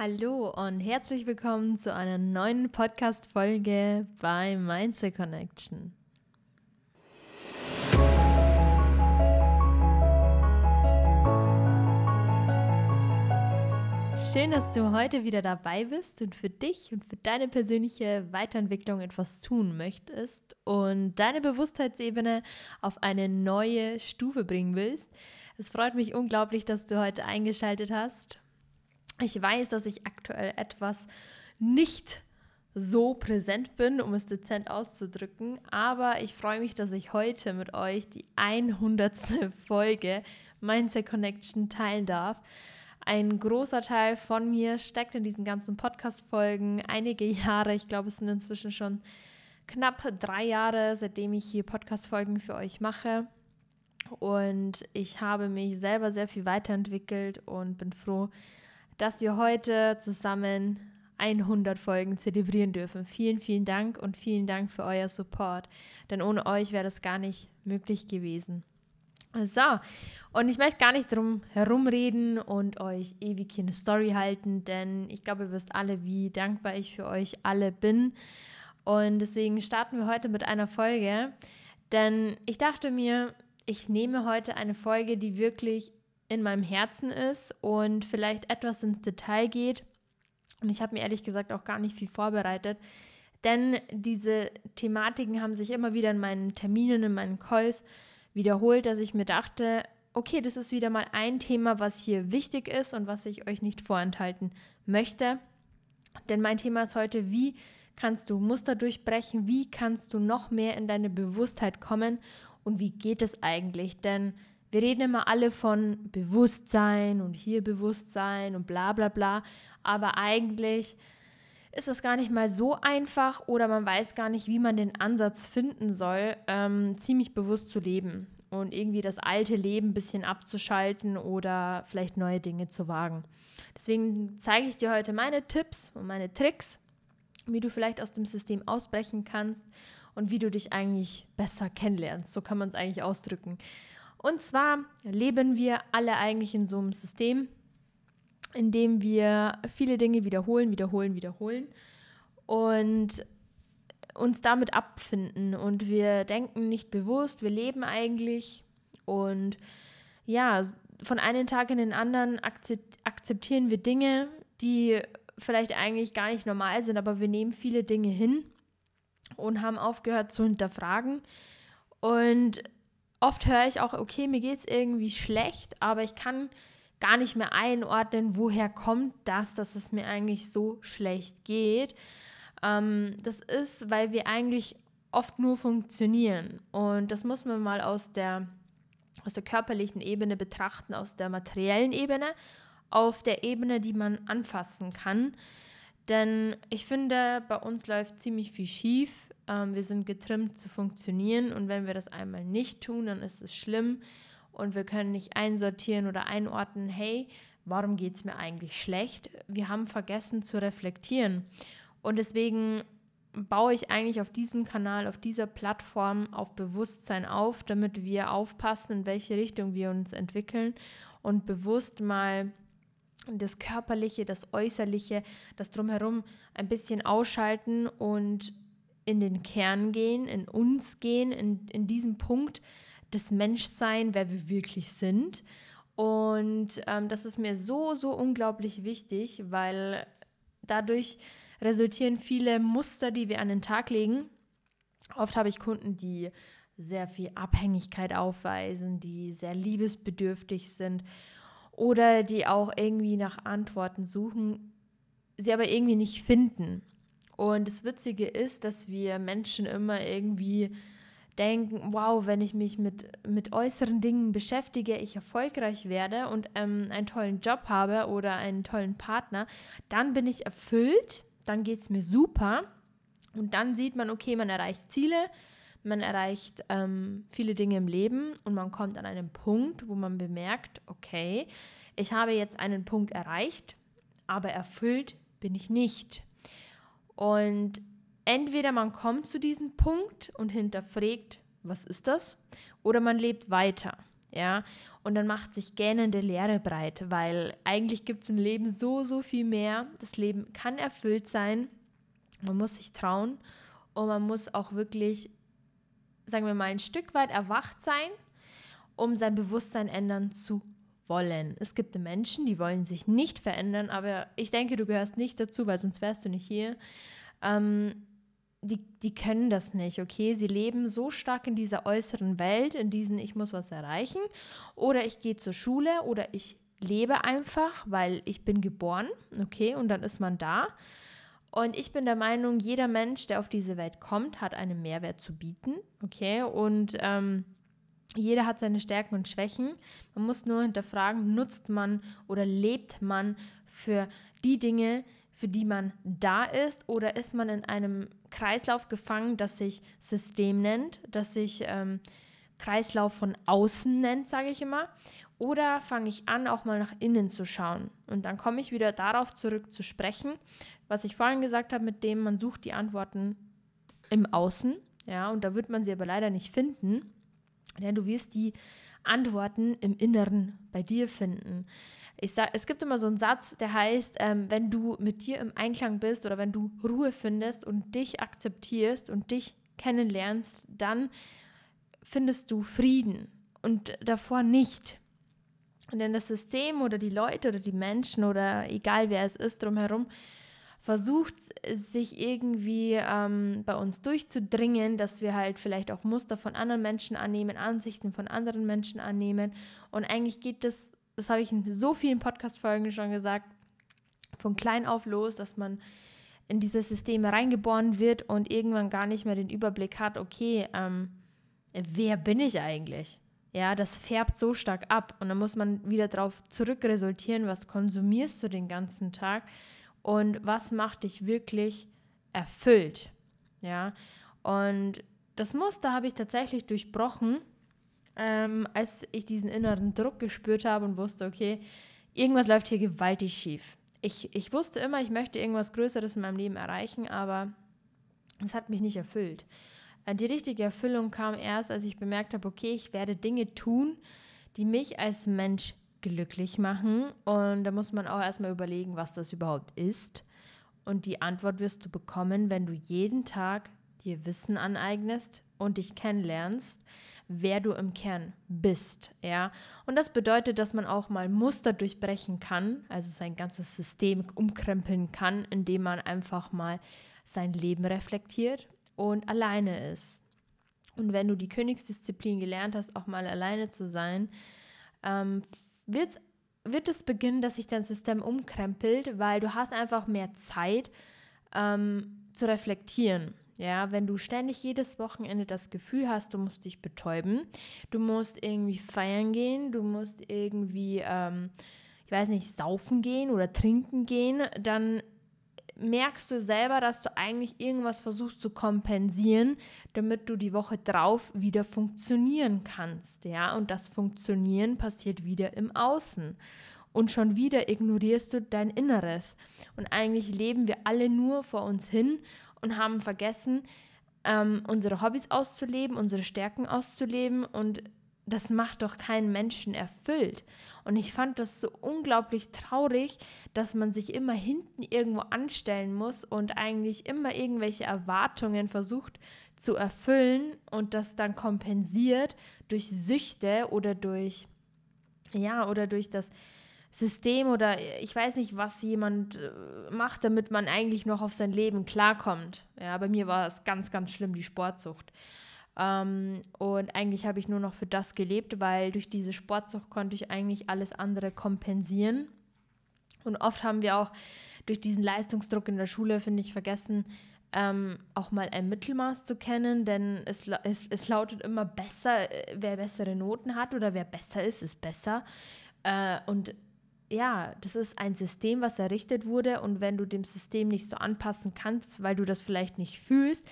Hallo und herzlich willkommen zu einer neuen Podcast-Folge bei Mindset Connection. Schön, dass du heute wieder dabei bist und für dich und für deine persönliche Weiterentwicklung etwas tun möchtest und deine Bewusstheitsebene auf eine neue Stufe bringen willst. Es freut mich unglaublich, dass du heute eingeschaltet hast ich weiß, dass ich aktuell etwas nicht so präsent bin, um es dezent auszudrücken, aber ich freue mich, dass ich heute mit euch die 100. Folge Mindset Connection teilen darf. Ein großer Teil von mir steckt in diesen ganzen Podcast-Folgen. Einige Jahre, ich glaube, es sind inzwischen schon knapp drei Jahre, seitdem ich hier Podcast-Folgen für euch mache. Und ich habe mich selber sehr viel weiterentwickelt und bin froh, dass wir heute zusammen 100 Folgen zelebrieren dürfen. Vielen, vielen Dank und vielen Dank für euer Support, denn ohne euch wäre das gar nicht möglich gewesen. So, und ich möchte gar nicht drum herumreden und euch ewig hier eine Story halten, denn ich glaube, ihr wisst alle, wie dankbar ich für euch alle bin. Und deswegen starten wir heute mit einer Folge, denn ich dachte mir, ich nehme heute eine Folge, die wirklich in meinem Herzen ist und vielleicht etwas ins Detail geht. Und ich habe mir ehrlich gesagt auch gar nicht viel vorbereitet, denn diese Thematiken haben sich immer wieder in meinen Terminen, in meinen Calls wiederholt, dass ich mir dachte, okay, das ist wieder mal ein Thema, was hier wichtig ist und was ich euch nicht vorenthalten möchte. Denn mein Thema ist heute, wie kannst du Muster durchbrechen, wie kannst du noch mehr in deine Bewusstheit kommen und wie geht es eigentlich? Denn wir reden immer alle von Bewusstsein und hier Bewusstsein und bla bla bla, aber eigentlich ist es gar nicht mal so einfach oder man weiß gar nicht, wie man den Ansatz finden soll, ähm, ziemlich bewusst zu leben und irgendwie das alte Leben ein bisschen abzuschalten oder vielleicht neue Dinge zu wagen. Deswegen zeige ich dir heute meine Tipps und meine Tricks, wie du vielleicht aus dem System ausbrechen kannst und wie du dich eigentlich besser kennenlernst. So kann man es eigentlich ausdrücken. Und zwar leben wir alle eigentlich in so einem System, in dem wir viele Dinge wiederholen, wiederholen, wiederholen und uns damit abfinden. Und wir denken nicht bewusst, wir leben eigentlich und ja, von einem Tag in den anderen akzeptieren wir Dinge, die vielleicht eigentlich gar nicht normal sind, aber wir nehmen viele Dinge hin und haben aufgehört zu hinterfragen. Und oft höre ich auch, okay, mir geht es irgendwie schlecht, aber ich kann gar nicht mehr einordnen, woher kommt das, dass es mir eigentlich so schlecht geht. Ähm, das ist, weil wir eigentlich oft nur funktionieren. Und das muss man mal aus der, aus der körperlichen Ebene betrachten, aus der materiellen Ebene, auf der Ebene, die man anfassen kann. Denn ich finde, bei uns läuft ziemlich viel schief ähm, wir sind getrimmt zu funktionieren und wenn wir das einmal nicht tun, dann ist es schlimm und wir können nicht einsortieren oder einordnen, hey, warum geht es mir eigentlich schlecht? Wir haben vergessen zu reflektieren. Und deswegen baue ich eigentlich auf diesem Kanal, auf dieser Plattform auf Bewusstsein auf, damit wir aufpassen, in welche Richtung wir uns entwickeln und bewusst mal das Körperliche, das Äußerliche, das Drumherum ein bisschen ausschalten und in den Kern gehen, in uns gehen, in, in diesem Punkt des Menschsein, wer wir wirklich sind. Und ähm, das ist mir so, so unglaublich wichtig, weil dadurch resultieren viele Muster, die wir an den Tag legen. Oft habe ich Kunden, die sehr viel Abhängigkeit aufweisen, die sehr liebesbedürftig sind oder die auch irgendwie nach Antworten suchen, sie aber irgendwie nicht finden. Und das Witzige ist, dass wir Menschen immer irgendwie denken, wow, wenn ich mich mit, mit äußeren Dingen beschäftige, ich erfolgreich werde und ähm, einen tollen Job habe oder einen tollen Partner, dann bin ich erfüllt, dann geht es mir super. Und dann sieht man, okay, man erreicht Ziele, man erreicht ähm, viele Dinge im Leben und man kommt an einen Punkt, wo man bemerkt, okay, ich habe jetzt einen Punkt erreicht, aber erfüllt bin ich nicht. Und entweder man kommt zu diesem Punkt und hinterfragt, was ist das, oder man lebt weiter. Ja, und dann macht sich gähnende Leere breit, weil eigentlich gibt es im Leben so, so viel mehr. Das Leben kann erfüllt sein. Man muss sich trauen und man muss auch wirklich, sagen wir mal, ein Stück weit erwacht sein, um sein Bewusstsein ändern zu wollen. Es gibt Menschen, die wollen sich nicht verändern, aber ich denke, du gehörst nicht dazu, weil sonst wärst du nicht hier. Ähm, die, die können das nicht, okay? Sie leben so stark in dieser äußeren Welt, in diesen ich muss was erreichen oder ich gehe zur Schule oder ich lebe einfach, weil ich bin geboren, okay? Und dann ist man da. Und ich bin der Meinung, jeder Mensch, der auf diese Welt kommt, hat einen Mehrwert zu bieten, okay? Und ähm, jeder hat seine Stärken und Schwächen. Man muss nur hinterfragen, nutzt man oder lebt man für die Dinge, für die man da ist, oder ist man in einem Kreislauf gefangen, das sich System nennt, das sich ähm, Kreislauf von außen nennt, sage ich immer. Oder fange ich an, auch mal nach innen zu schauen. Und dann komme ich wieder darauf zurück zu sprechen, was ich vorhin gesagt habe, mit dem man sucht die Antworten im Außen. Ja, und da wird man sie aber leider nicht finden. Denn du wirst die Antworten im Inneren bei dir finden. Ich sag, es gibt immer so einen Satz, der heißt, ähm, wenn du mit dir im Einklang bist oder wenn du Ruhe findest und dich akzeptierst und dich kennenlernst, dann findest du Frieden und davor nicht. Denn das System oder die Leute oder die Menschen oder egal wer es ist drumherum, versucht, sich irgendwie ähm, bei uns durchzudringen, dass wir halt vielleicht auch Muster von anderen Menschen annehmen, Ansichten von anderen Menschen annehmen. Und eigentlich geht das, das habe ich in so vielen Podcast-Folgen schon gesagt, von klein auf los, dass man in diese Systeme reingeboren wird und irgendwann gar nicht mehr den Überblick hat, okay, ähm, wer bin ich eigentlich? Ja, das färbt so stark ab und dann muss man wieder darauf zurückresultieren, was konsumierst du den ganzen Tag und was macht dich wirklich erfüllt. Ja, und das Muster habe ich tatsächlich durchbrochen, ähm, als ich diesen inneren Druck gespürt habe und wusste, okay, irgendwas läuft hier gewaltig schief. Ich, ich wusste immer, ich möchte irgendwas Größeres in meinem Leben erreichen, aber es hat mich nicht erfüllt. Äh, die richtige Erfüllung kam erst, als ich bemerkt habe, okay, ich werde Dinge tun, die mich als Mensch glücklich machen. Und da muss man auch erstmal überlegen, was das überhaupt ist. Und die Antwort wirst du bekommen, wenn du jeden Tag dir Wissen aneignest und dich kennenlernst, wer du im Kern bist, ja. Und das bedeutet, dass man auch mal Muster durchbrechen kann, also sein ganzes System umkrempeln kann, indem man einfach mal sein Leben reflektiert und alleine ist. Und wenn du die Königsdisziplin gelernt hast, auch mal alleine zu sein, ähm, wird, wird es beginnen, dass sich dein System umkrempelt, weil du hast einfach mehr Zeit ähm, zu reflektieren. Ja, wenn du ständig jedes Wochenende das Gefühl hast, du musst dich betäuben, du musst irgendwie feiern gehen, du musst irgendwie, ähm, ich weiß nicht, saufen gehen oder trinken gehen, dann merkst du selber, dass du eigentlich irgendwas versuchst zu kompensieren, damit du die Woche drauf wieder funktionieren kannst, ja? Und das Funktionieren passiert wieder im Außen. Und schon wieder ignorierst du dein Inneres. Und eigentlich leben wir alle nur vor uns hin und haben vergessen, ähm, unsere Hobbys auszuleben, unsere Stärken auszuleben und das macht doch keinen Menschen erfüllt. Und ich fand das so unglaublich traurig, dass man sich immer hinten irgendwo anstellen muss und eigentlich immer irgendwelche Erwartungen versucht zu erfüllen und das dann kompensiert durch Süchte oder durch, ja, oder durch das System oder ich weiß nicht, was jemand äh, macht, damit man eigentlich noch auf sein Leben klarkommt. Ja, bei mir war es ganz, ganz schlimm, die Sportsucht. Ähm, und eigentlich habe ich nur noch für das gelebt, weil durch diese Sportsucht konnte ich eigentlich alles andere kompensieren. Und oft haben wir auch durch diesen Leistungsdruck in der Schule, finde ich, vergessen, ähm, auch mal ein Mittelmaß zu kennen, denn es, es, es lautet immer besser, äh, wer bessere Noten hat oder wer besser ist, ist besser. Äh, und ja, das ist ein System, was errichtet wurde und wenn du dem System nicht so anpassen kannst, weil du das vielleicht nicht fühlst,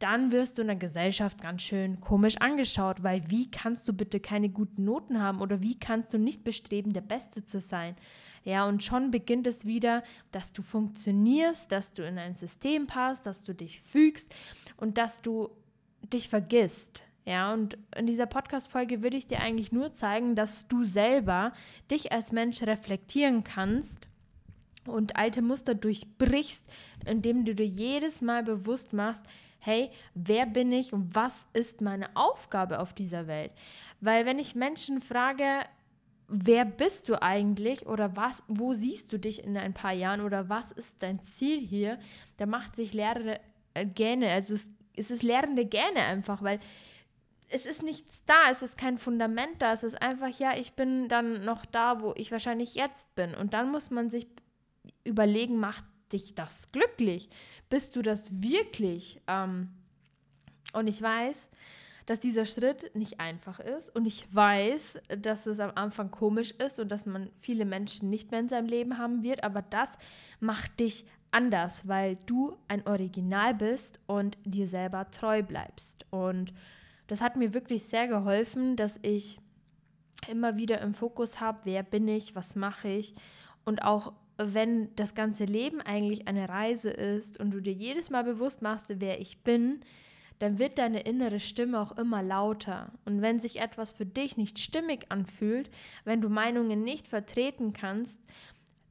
dann wirst du in der Gesellschaft ganz schön komisch angeschaut, weil wie kannst du bitte keine guten Noten haben oder wie kannst du nicht bestreben, der Beste zu sein? Ja, und schon beginnt es wieder, dass du funktionierst, dass du in ein System passt, dass du dich fügst und dass du dich vergisst. Ja, und in dieser Podcast-Folge würde ich dir eigentlich nur zeigen, dass du selber dich als Mensch reflektieren kannst und alte Muster durchbrichst, indem du dir jedes Mal bewusst machst, hey, wer bin ich und was ist meine Aufgabe auf dieser Welt? Weil wenn ich Menschen frage, wer bist du eigentlich oder was, wo siehst du dich in ein paar Jahren oder was ist dein Ziel hier, da macht sich Lehrer äh, gerne, also es, es ist Lehrende gerne einfach, weil es ist nichts da, es ist kein Fundament da, es ist einfach, ja, ich bin dann noch da, wo ich wahrscheinlich jetzt bin. Und dann muss man sich überlegen, macht dich das glücklich? Bist du das wirklich? Ähm, und ich weiß, dass dieser Schritt nicht einfach ist und ich weiß, dass es am Anfang komisch ist und dass man viele Menschen nicht mehr in seinem Leben haben wird, aber das macht dich anders, weil du ein Original bist und dir selber treu bleibst. Und das hat mir wirklich sehr geholfen, dass ich immer wieder im Fokus habe, wer bin ich, was mache ich und auch wenn das ganze Leben eigentlich eine Reise ist und du dir jedes Mal bewusst machst, wer ich bin, dann wird deine innere Stimme auch immer lauter. Und wenn sich etwas für dich nicht stimmig anfühlt, wenn du Meinungen nicht vertreten kannst,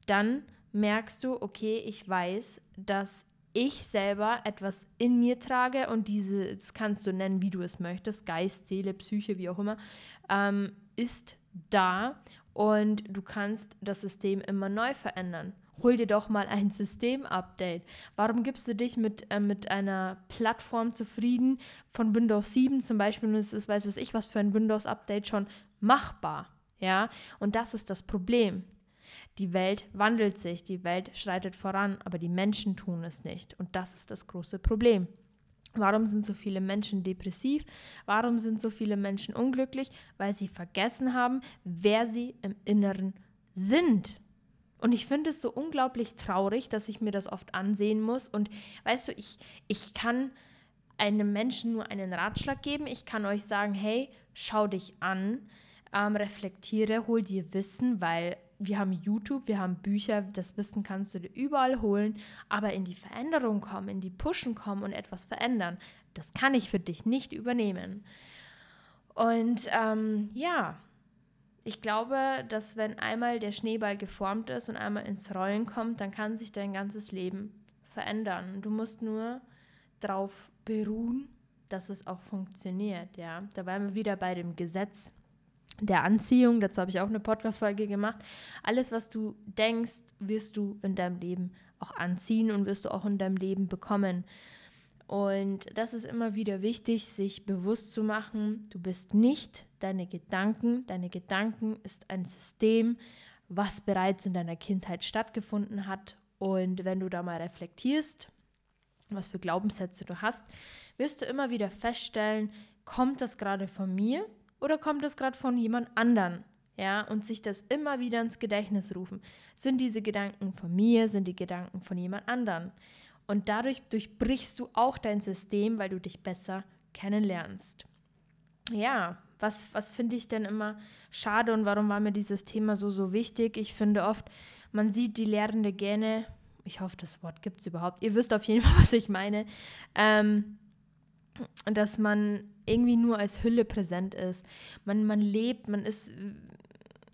dann merkst du, okay, ich weiß, dass ich selber etwas in mir trage und diese, das kannst du nennen, wie du es möchtest, Geist, Seele, Psyche, wie auch immer, ähm, ist da und du kannst das System immer neu verändern. Hol dir doch mal ein System-Update. Warum gibst du dich mit, äh, mit einer Plattform zufrieden von Windows 7 zum Beispiel und es ist, weiß was ich, was für ein Windows-Update schon machbar? Ja, und das ist das Problem. Die Welt wandelt sich, die Welt schreitet voran, aber die Menschen tun es nicht. Und das ist das große Problem. Warum sind so viele Menschen depressiv? Warum sind so viele Menschen unglücklich? Weil sie vergessen haben, wer sie im Inneren sind. Und ich finde es so unglaublich traurig, dass ich mir das oft ansehen muss. Und weißt du, ich, ich kann einem Menschen nur einen Ratschlag geben. Ich kann euch sagen, hey, schau dich an, ähm, reflektiere, hol dir Wissen, weil wir haben YouTube, wir haben Bücher, das Wissen kannst du dir überall holen, aber in die Veränderung kommen, in die Pushen kommen und etwas verändern, das kann ich für dich nicht übernehmen. Und ähm, ja, ich glaube, dass wenn einmal der Schneeball geformt ist und einmal ins Rollen kommt, dann kann sich dein ganzes Leben verändern. Du musst nur darauf beruhen, dass es auch funktioniert. Ja, da waren wir wieder bei dem Gesetz der Anziehung. Dazu habe ich auch eine Podcast-Folge gemacht. Alles, was du denkst, wirst du in deinem Leben auch anziehen und wirst du auch in deinem Leben bekommen. Und das ist immer wieder wichtig, sich bewusst zu machen, du bist nicht deine Gedanken. Deine Gedanken ist ein System, was bereits in deiner Kindheit stattgefunden hat. Und wenn du da mal reflektierst, was für Glaubenssätze du hast, wirst du immer wieder feststellen, kommt das gerade von mir oder kommt es gerade von jemand anderen? Ja, und sich das immer wieder ins Gedächtnis rufen. Sind diese Gedanken von mir, sind die Gedanken von jemand anderen? Und dadurch durchbrichst du auch dein System, weil du dich besser kennenlernst. Ja, was, was finde ich denn immer schade und warum war mir dieses Thema so, so wichtig? Ich finde oft, man sieht die lehrende Gähne, ich hoffe, das Wort gibt es überhaupt, ihr wisst auf jeden Fall, was ich meine, ähm, dass man irgendwie nur als Hülle präsent ist. Man, man lebt, man ist,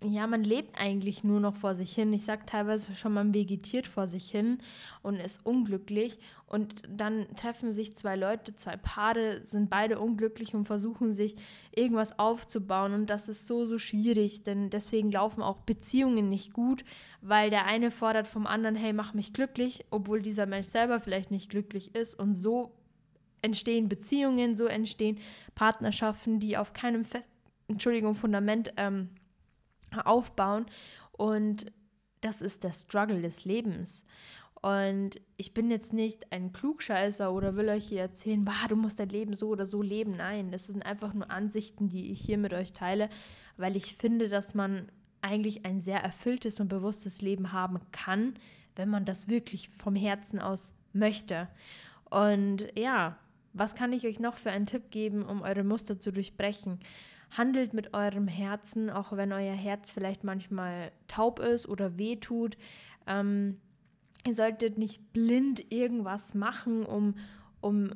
ja, man lebt eigentlich nur noch vor sich hin. Ich sage teilweise schon, man vegetiert vor sich hin und ist unglücklich. Und dann treffen sich zwei Leute, zwei Paare, sind beide unglücklich und versuchen sich irgendwas aufzubauen. Und das ist so, so schwierig, denn deswegen laufen auch Beziehungen nicht gut, weil der eine fordert vom anderen, hey, mach mich glücklich, obwohl dieser Mensch selber vielleicht nicht glücklich ist. Und so entstehen Beziehungen, so entstehen Partnerschaften, die auf keinem Fest Entschuldigung, Fundament ähm, aufbauen. Und das ist der Struggle des Lebens. Und ich bin jetzt nicht ein Klugscheißer oder will euch hier erzählen, bah, du musst dein Leben so oder so leben. Nein, das sind einfach nur Ansichten, die ich hier mit euch teile, weil ich finde, dass man eigentlich ein sehr erfülltes und bewusstes Leben haben kann, wenn man das wirklich vom Herzen aus möchte. Und ja, was kann ich euch noch für einen Tipp geben, um eure Muster zu durchbrechen? Handelt mit eurem Herzen, auch wenn euer Herz vielleicht manchmal taub ist oder wehtut. Ähm, ihr solltet nicht blind irgendwas machen, um, um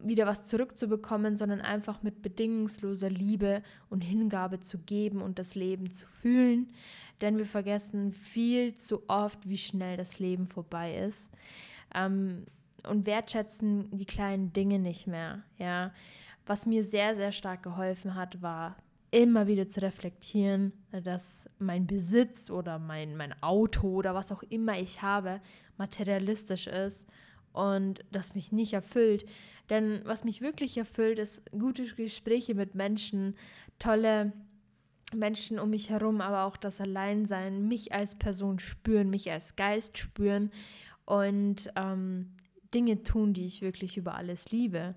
wieder was zurückzubekommen, sondern einfach mit bedingungsloser Liebe und Hingabe zu geben und das Leben zu fühlen. Denn wir vergessen viel zu oft, wie schnell das Leben vorbei ist. Ähm, und wertschätzen die kleinen Dinge nicht mehr. Ja, was mir sehr, sehr stark geholfen hat, war immer wieder zu reflektieren, dass mein Besitz oder mein, mein Auto oder was auch immer ich habe, materialistisch ist und das mich nicht erfüllt. Denn was mich wirklich erfüllt, ist gute Gespräche mit Menschen, tolle Menschen um mich herum, aber auch das Alleinsein, mich als Person spüren, mich als Geist spüren und ähm, Dinge tun, die ich wirklich über alles liebe.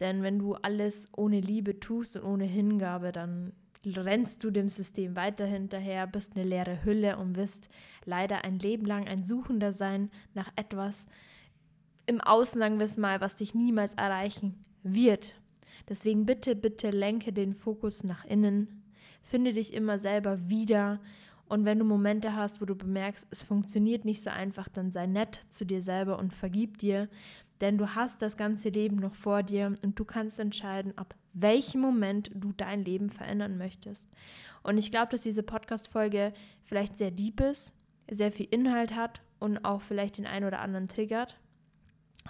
Denn wenn du alles ohne Liebe tust und ohne Hingabe, dann rennst du dem System weiter hinterher, bist eine leere Hülle und wirst leider ein Leben lang ein Suchender sein nach etwas im Außen, sagen mal, was dich niemals erreichen wird. Deswegen bitte, bitte lenke den Fokus nach innen, finde dich immer selber wieder und wenn du Momente hast, wo du bemerkst, es funktioniert nicht so einfach, dann sei nett zu dir selber und vergib dir, denn du hast das ganze Leben noch vor dir und du kannst entscheiden, ab welchem Moment du dein Leben verändern möchtest. Und ich glaube, dass diese Podcast-Folge vielleicht sehr deep ist, sehr viel Inhalt hat und auch vielleicht den einen oder anderen triggert.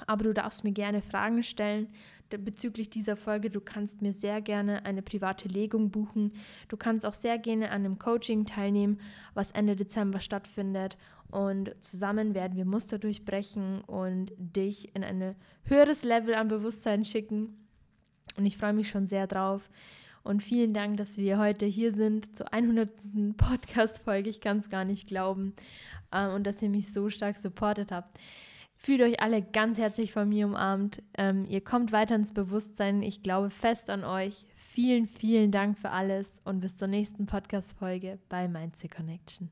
Aber du darfst mir gerne Fragen stellen bezüglich dieser Folge. Du kannst mir sehr gerne eine private Legung buchen. Du kannst auch sehr gerne an einem Coaching teilnehmen, was Ende Dezember stattfindet. Und zusammen werden wir Muster durchbrechen und dich in ein höheres Level an Bewusstsein schicken. Und ich freue mich schon sehr drauf. Und vielen Dank, dass wir heute hier sind zur 100. Podcast-Folge. Ich kann es gar nicht glauben. Ähm, und dass ihr mich so stark supportet habt. Fühlt euch alle ganz herzlich von mir umarmt. Ähm, ihr kommt weiter ins Bewusstsein. Ich glaube fest an euch. Vielen, vielen Dank für alles und bis zur nächsten Podcast-Folge bei Mindset Connection.